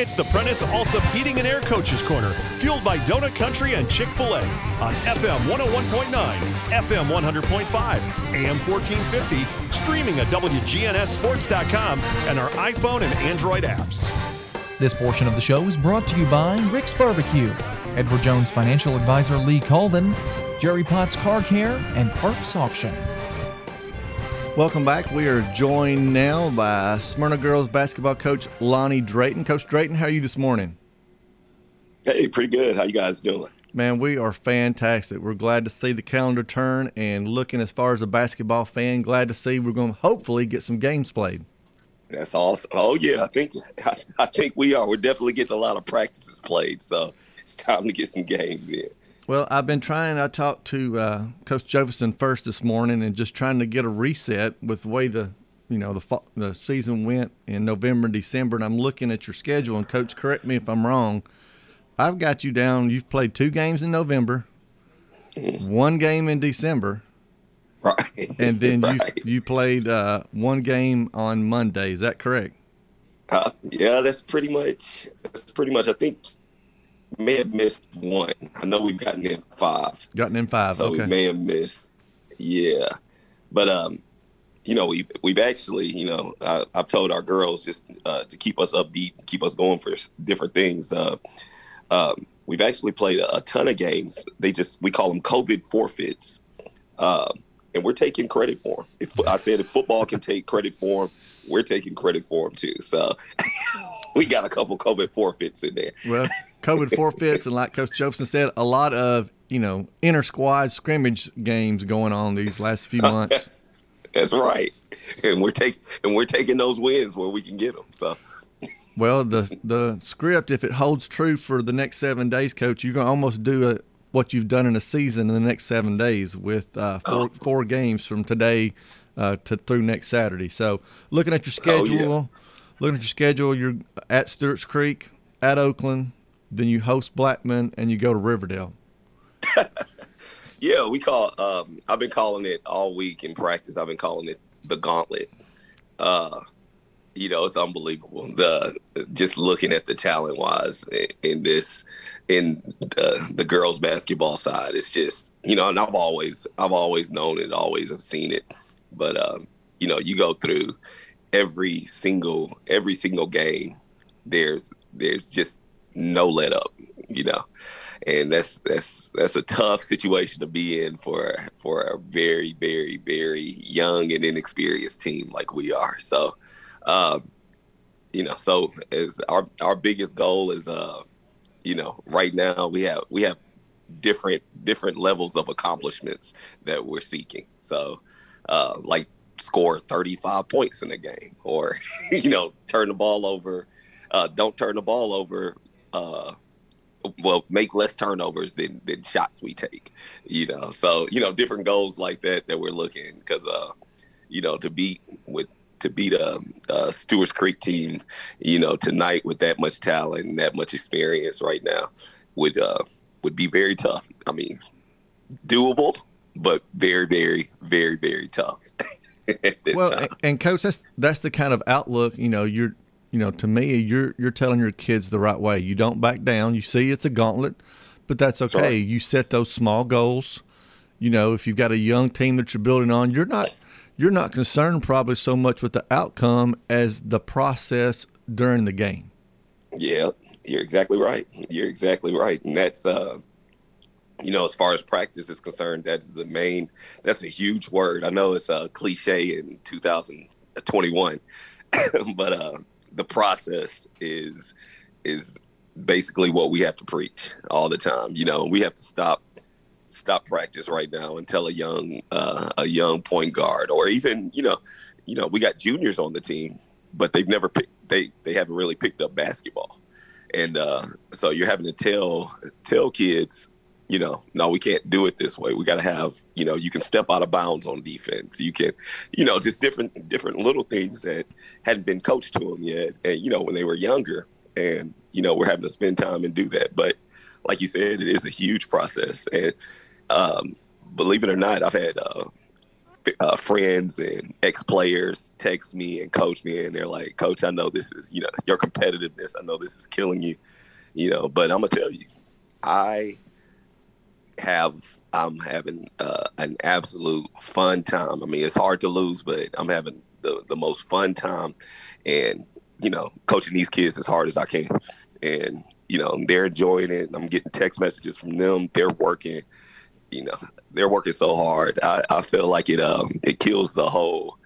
It's the Prentice Alsop Heating and Air Coaches Corner, fueled by Donut Country and Chick oh fil A on FM 101.9, FM 100.5, AM 1450, streaming at WGNSSports.com and our iPhone and Android apps. This portion of the show is brought to you by Rick's Barbecue, Edward Jones Financial Advisor Lee Colvin, Jerry Potts Car Care, and Parks Auction. Welcome back. We are joined now by Smyrna girls basketball coach Lonnie Drayton. Coach Drayton, how are you this morning? Hey, pretty good. How you guys doing? Man, we are fantastic. We're glad to see the calendar turn and looking as far as a basketball fan, glad to see we're going to hopefully get some games played. That's awesome. Oh yeah, I think I, think we are. We're definitely getting a lot of practices played, so it's time to get some games in. Well, I've been trying. I talked to uh, Coach Jefferson first this morning, and just trying to get a reset with the way the you know the the season went in November and December. And I'm looking at your schedule, and Coach, correct me if I'm wrong. I've got you down. You've played two games in November, one game in December, right? And then right. you you played uh, one game on Monday. Is that correct? Uh, yeah, that's pretty much. That's pretty much. I think may have missed one. I know we've gotten in five. Gotten in five. So okay. we may have missed. Yeah, but um, you know, we we've actually, you know, I, have told our girls just uh, to keep us upbeat, keep us going for different things. Uh, um, we've actually played a, a, ton of games. They just we call them COVID forfeits, uh, and we're taking credit for them. If I said if football can take credit for them, we're taking credit for them too. So we got a couple COVID forfeits in there. Well, COVID forfeits, and like Coach Jefferson said, a lot of you know inter squad scrimmage games going on these last few months. that's, that's right, and we're taking and we're taking those wins where we can get them. So. Well, the the script, if it holds true for the next seven days, Coach, you're gonna almost do a, what you've done in a season in the next seven days with uh, four, oh. four games from today uh, to through next Saturday. So, looking at your schedule, oh, yeah looking at your schedule, you're at Stewart's Creek, at Oakland, then you host Blackman, and you go to Riverdale. yeah, we call. Um, I've been calling it all week in practice. I've been calling it the Gauntlet. Uh, you know, it's unbelievable. The just looking at the talent wise in this, in the, the girls basketball side, it's just you know, and I've always I've always known it, always have seen it, but um, you know, you go through every single every single game there's there's just no let up you know? And that's that's that's a tough situation to be in for for a very very very young and inexperienced team like we are. So um you know so as our our biggest goal is uh you know right now we have we have different different levels of accomplishments that we're seeking. So uh like score 35 points in a game or you know turn the ball over uh, don't turn the ball over uh, well make less turnovers than than shots we take you know so you know different goals like that that we're looking because uh you know to beat with to beat a, a Stewart's Creek team, you know, tonight with that much talent and that much experience right now would uh, would be very tough. I mean, doable, but very, very, very, very tough. well, time. and coach, that's that's the kind of outlook. You know, you're you know, to me, you're you're telling your kids the right way. You don't back down. You see, it's a gauntlet, but that's okay. That's right. You set those small goals. You know, if you've got a young team that you're building on, you're not you're not concerned probably so much with the outcome as the process during the game. Yeah, you're exactly right. You're exactly right, and that's uh, you know, as far as practice is concerned, that is the main, that's a huge word. I know it's a cliche in 2021, but uh, the process is, is basically what we have to preach all the time. You know, we have to stop, stop practice right now and tell a young, uh, a young point guard, or even, you know, you know, we got juniors on the team, but they've never picked, they, they haven't really picked up basketball. And uh, so you're having to tell, tell kids, you know, no, we can't do it this way. We got to have, you know, you can step out of bounds on defense. You can, you know, just different different little things that hadn't been coached to them yet, and you know, when they were younger, and you know, we're having to spend time and do that. But like you said, it is a huge process, and um, believe it or not, I've had uh, uh, friends and ex players text me and coach me, and they're like, "Coach, I know this is you know your competitiveness. I know this is killing you, you know, but I'm gonna tell you, I have I'm having uh, an absolute fun time. I mean, it's hard to lose, but I'm having the the most fun time, and you know, coaching these kids as hard as I can, and you know, they're enjoying it. I'm getting text messages from them. They're working you know they're working so hard. I, I feel like it um it kills the whole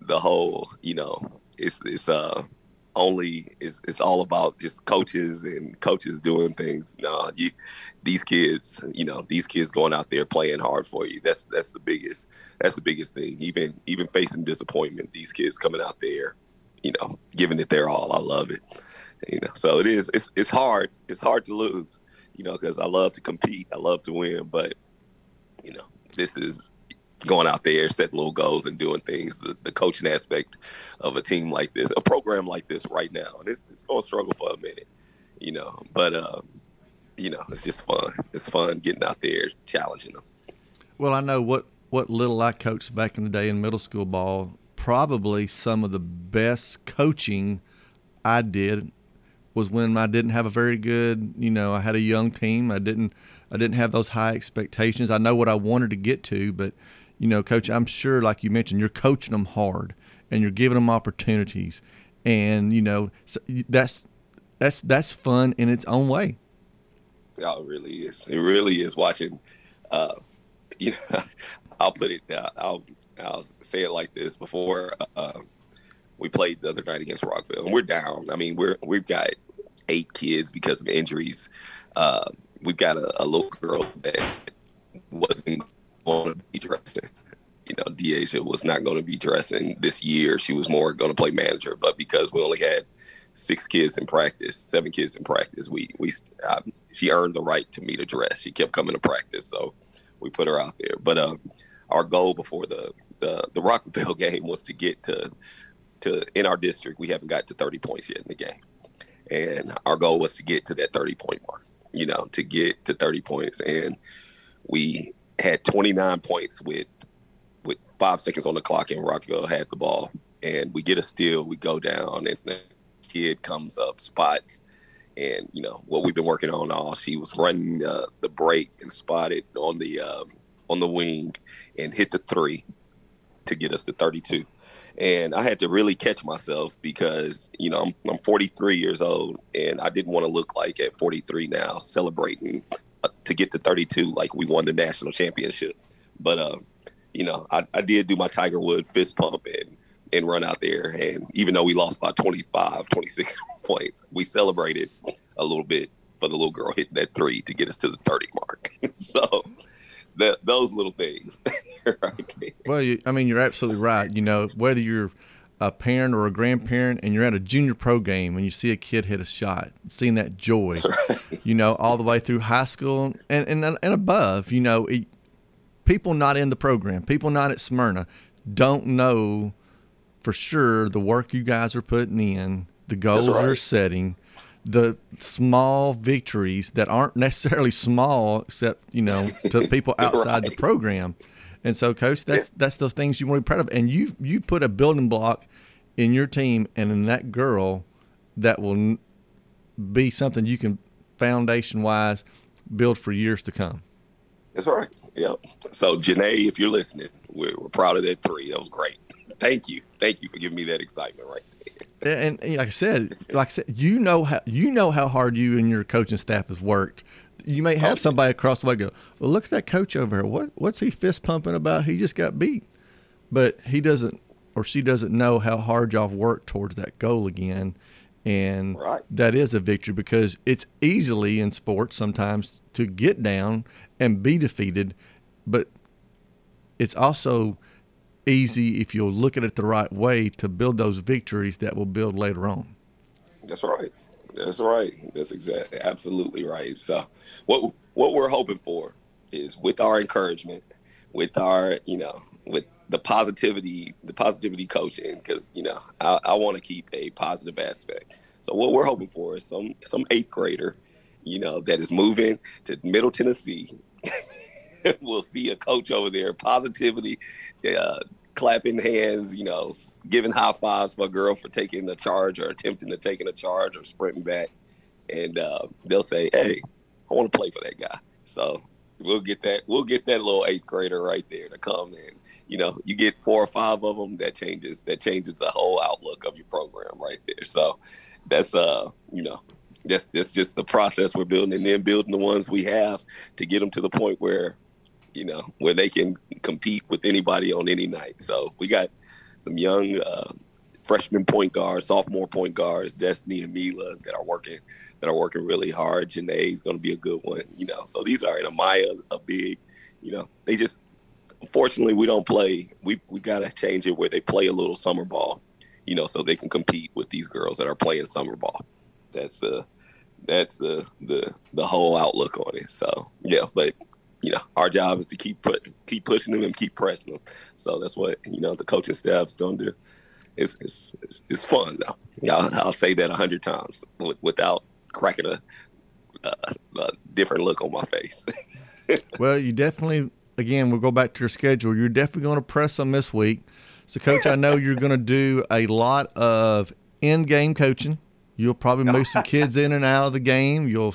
the whole you know it's it's uh only it's, it's all about just coaches and coaches doing things. No, you these kids, you know, these kids going out there playing hard for you. That's that's the biggest that's the biggest thing. Even even facing disappointment, these kids coming out there, you know, giving it their all. I love it. You know, so it is it's it's hard. It's hard to lose, you know, because I love to compete. I love to win, but you know, this is going out there, setting little goals and doing things. The, the coaching aspect of a team like this, a program like this right now, and it's, it's going to struggle for a minute, you know, but, um, you know, it's just fun. It's fun getting out there, challenging them. Well, I know what, what little I coached back in the day in middle school ball, probably some of the best coaching I did was when I didn't have a very good, you know, I had a young team. I didn't I didn't have those high expectations. I know what I wanted to get to, but you know, coach, I'm sure like you mentioned, you're coaching them hard and you're giving them opportunities. And you know, that's that's that's fun in its own way. Yeah, it really is. It really is watching uh you know, I'll put it uh, I'll I'll say it like this before uh, we played the other night against Rockvale and we're down. I mean, we're we've got eight kids because of injuries. Uh, we've got a, a, little girl that wasn't going to be dressing. You know, Deasia was not going to be dressing this year. She was more going to play manager, but because we only had six kids in practice, seven kids in practice, we we she earned the right to meet a dress. She kept coming to practice, so we put her out there. But um, our goal before the the the Rockvale game was to get to to in our district. We haven't got to 30 points yet in the game and our goal was to get to that 30 point mark you know to get to 30 points and we had 29 points with with five seconds on the clock and Rockvale had the ball. And we get a steal we go down and the kid comes up spots and you know what we've been working on all she was running uh, the break and spotted on the um, on the wing and hit the three to get us to 32 and I had to really catch myself because you know I'm, I'm 43 years old and I didn't want to look like at 43 now celebrating to get to 32 like we won the national championship. But uh, you know I, I did do my Tiger Wood fist pump and and run out there and even though we lost by 25 26 points we celebrated a little bit for the little girl hitting that three to get us to the 30 mark so that those little things. well, you, I mean, you're absolutely right. You know, whether you're a parent or a grandparent and you're at a junior pro game and you see a kid hit a shot, seeing that joy, right. you know, all the way through high school and and, and above, you know, it, people not in the program, people not at Smyrna, don't know for sure the work you guys are putting in, the goals right. you're setting the small victories that aren't necessarily small, except you know to people outside right. the program. And so, coach, that's yeah. that's those things you want to be proud of. And you you put a building block in your team and in that girl that will be something you can foundation wise build for years to come. That's right. Yep. So, Janae, if you're listening, we're, we're proud of that three. That was great. Thank you. Thank you for giving me that excitement right and, and, like I said, like I said, you know how you know how hard you and your coaching staff has worked. You may have somebody across the way go, "Well, look at that coach over here. What what's he fist pumping about? He just got beat." But he doesn't, or she doesn't know how hard y'all worked towards that goal again, and right. that is a victory because it's easily in sports sometimes to get down and be defeated, but it's also easy if you'll look at it the right way to build those victories that will build later on. That's right. That's right. That's exactly absolutely right. So what what we're hoping for is with our encouragement, with our, you know, with the positivity, the positivity coaching, because you know, I, I want to keep a positive aspect. So what we're hoping for is some some eighth grader, you know, that is moving to Middle Tennessee we'll see a coach over there, positivity, uh, clapping hands, you know, giving high fives for a girl for taking a charge or attempting to taking a charge or sprinting back, and uh, they'll say, "Hey, I want to play for that guy." So we'll get that we'll get that little eighth grader right there to come in. You know, you get four or five of them, that changes that changes the whole outlook of your program right there. So that's uh, you know, that's that's just the process we're building, and then building the ones we have to get them to the point where, you know, where they can compete with anybody on any night. So we got some young uh, freshman point guards, sophomore point guards, Destiny and Mila that are working that are working really hard. Janae is going to be a good one, you know. So these are in Amaya, a big, you know, they just unfortunately we don't play. We we got to change it where they play a little summer ball, you know, so they can compete with these girls that are playing summer ball. That's the that's the the the whole outlook on it. So yeah, but you know, our job is to keep put keep pushing them and keep pressing them. So that's what you know the coaching staff's gonna do. It's it's it's, it's fun though. Yeah, I'll, I'll, say that a hundred times without cracking a, a, a different look on my face. well, you definitely again we'll go back to your schedule. You're definitely going to press them this week. So, coach, I know you're going to do a lot of in-game coaching. You'll probably move some kids in and out of the game. You'll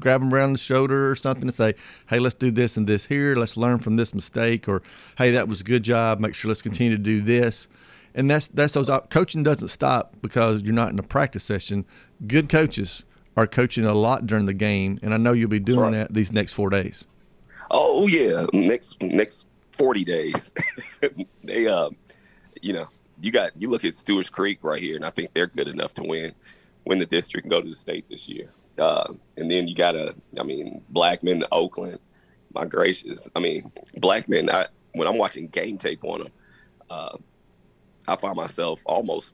grab them around the shoulder or something and say, "Hey, let's do this and this here. Let's learn from this mistake." Or, "Hey, that was a good job. Make sure let's continue to do this." And that's that's those coaching doesn't stop because you're not in a practice session. Good coaches are coaching a lot during the game, and I know you'll be doing right. that these next four days. Oh yeah, next next forty days. they uh, you know, you got you look at Stewart's Creek right here, and I think they're good enough to win win the district and go to the state this year. Uh, and then you got a, I mean, Blackman, Oakland. My gracious, I mean, Blackman, I when I'm watching game tape on them, uh, I find myself almost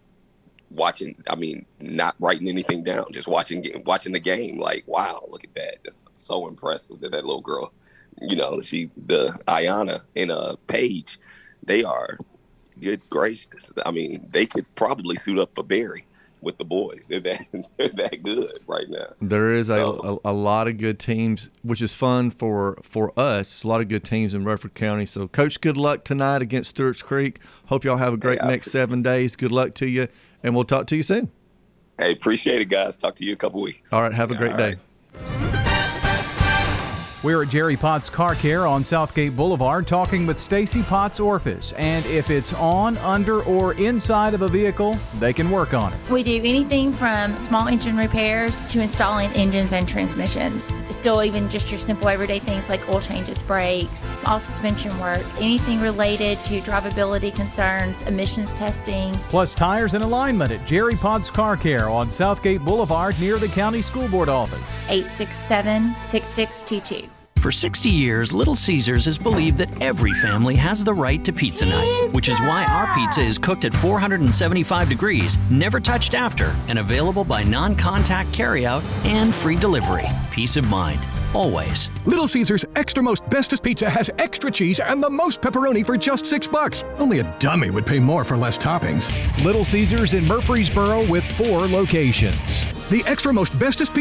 watching. I mean, not writing anything down, just watching game, watching the game. Like, wow, look at that! That's so impressive that that little girl. You know, she the Ayana and uh Paige, they are good gracious. I mean, they could probably suit up for Barry with the boys. They're that they're that good right now. There is so, a, a, a lot of good teams, which is fun for for us. There's a lot of good teams in Rutherford County. So, Coach, good luck tonight against Stewart's Creek. Hope y'all have a great hey, next seven days. Good luck to you, and we'll talk to you soon. Hey, appreciate it, guys. Talk to you in a couple weeks. All right, have a great day. We're at Jerry Potts Car Care on Southgate Boulevard talking with Stacy Potts Orphis. And if it's on, under, or inside of a vehicle, they can work on it. We do anything from small engine repairs to installing engines and transmissions. Still, even just your simple everyday things like oil changes, brakes, all suspension work, anything related to drivability concerns, emissions testing. Plus, tires and alignment at Jerry Potts Car Care on Southgate Boulevard near the County School Board office. 867 6622. For 60 years, Little Caesars has believed that every family has the right to pizza night, which is why our pizza is cooked at 475 degrees, never touched after, and available by non contact carryout and free delivery. Peace of mind. Always. Little Caesars Extra Most Bestest Pizza has extra cheese and the most pepperoni for just six bucks. Only a dummy would pay more for less toppings. Little Caesars in Murfreesboro with four locations. The Extra Most Bestest Pizza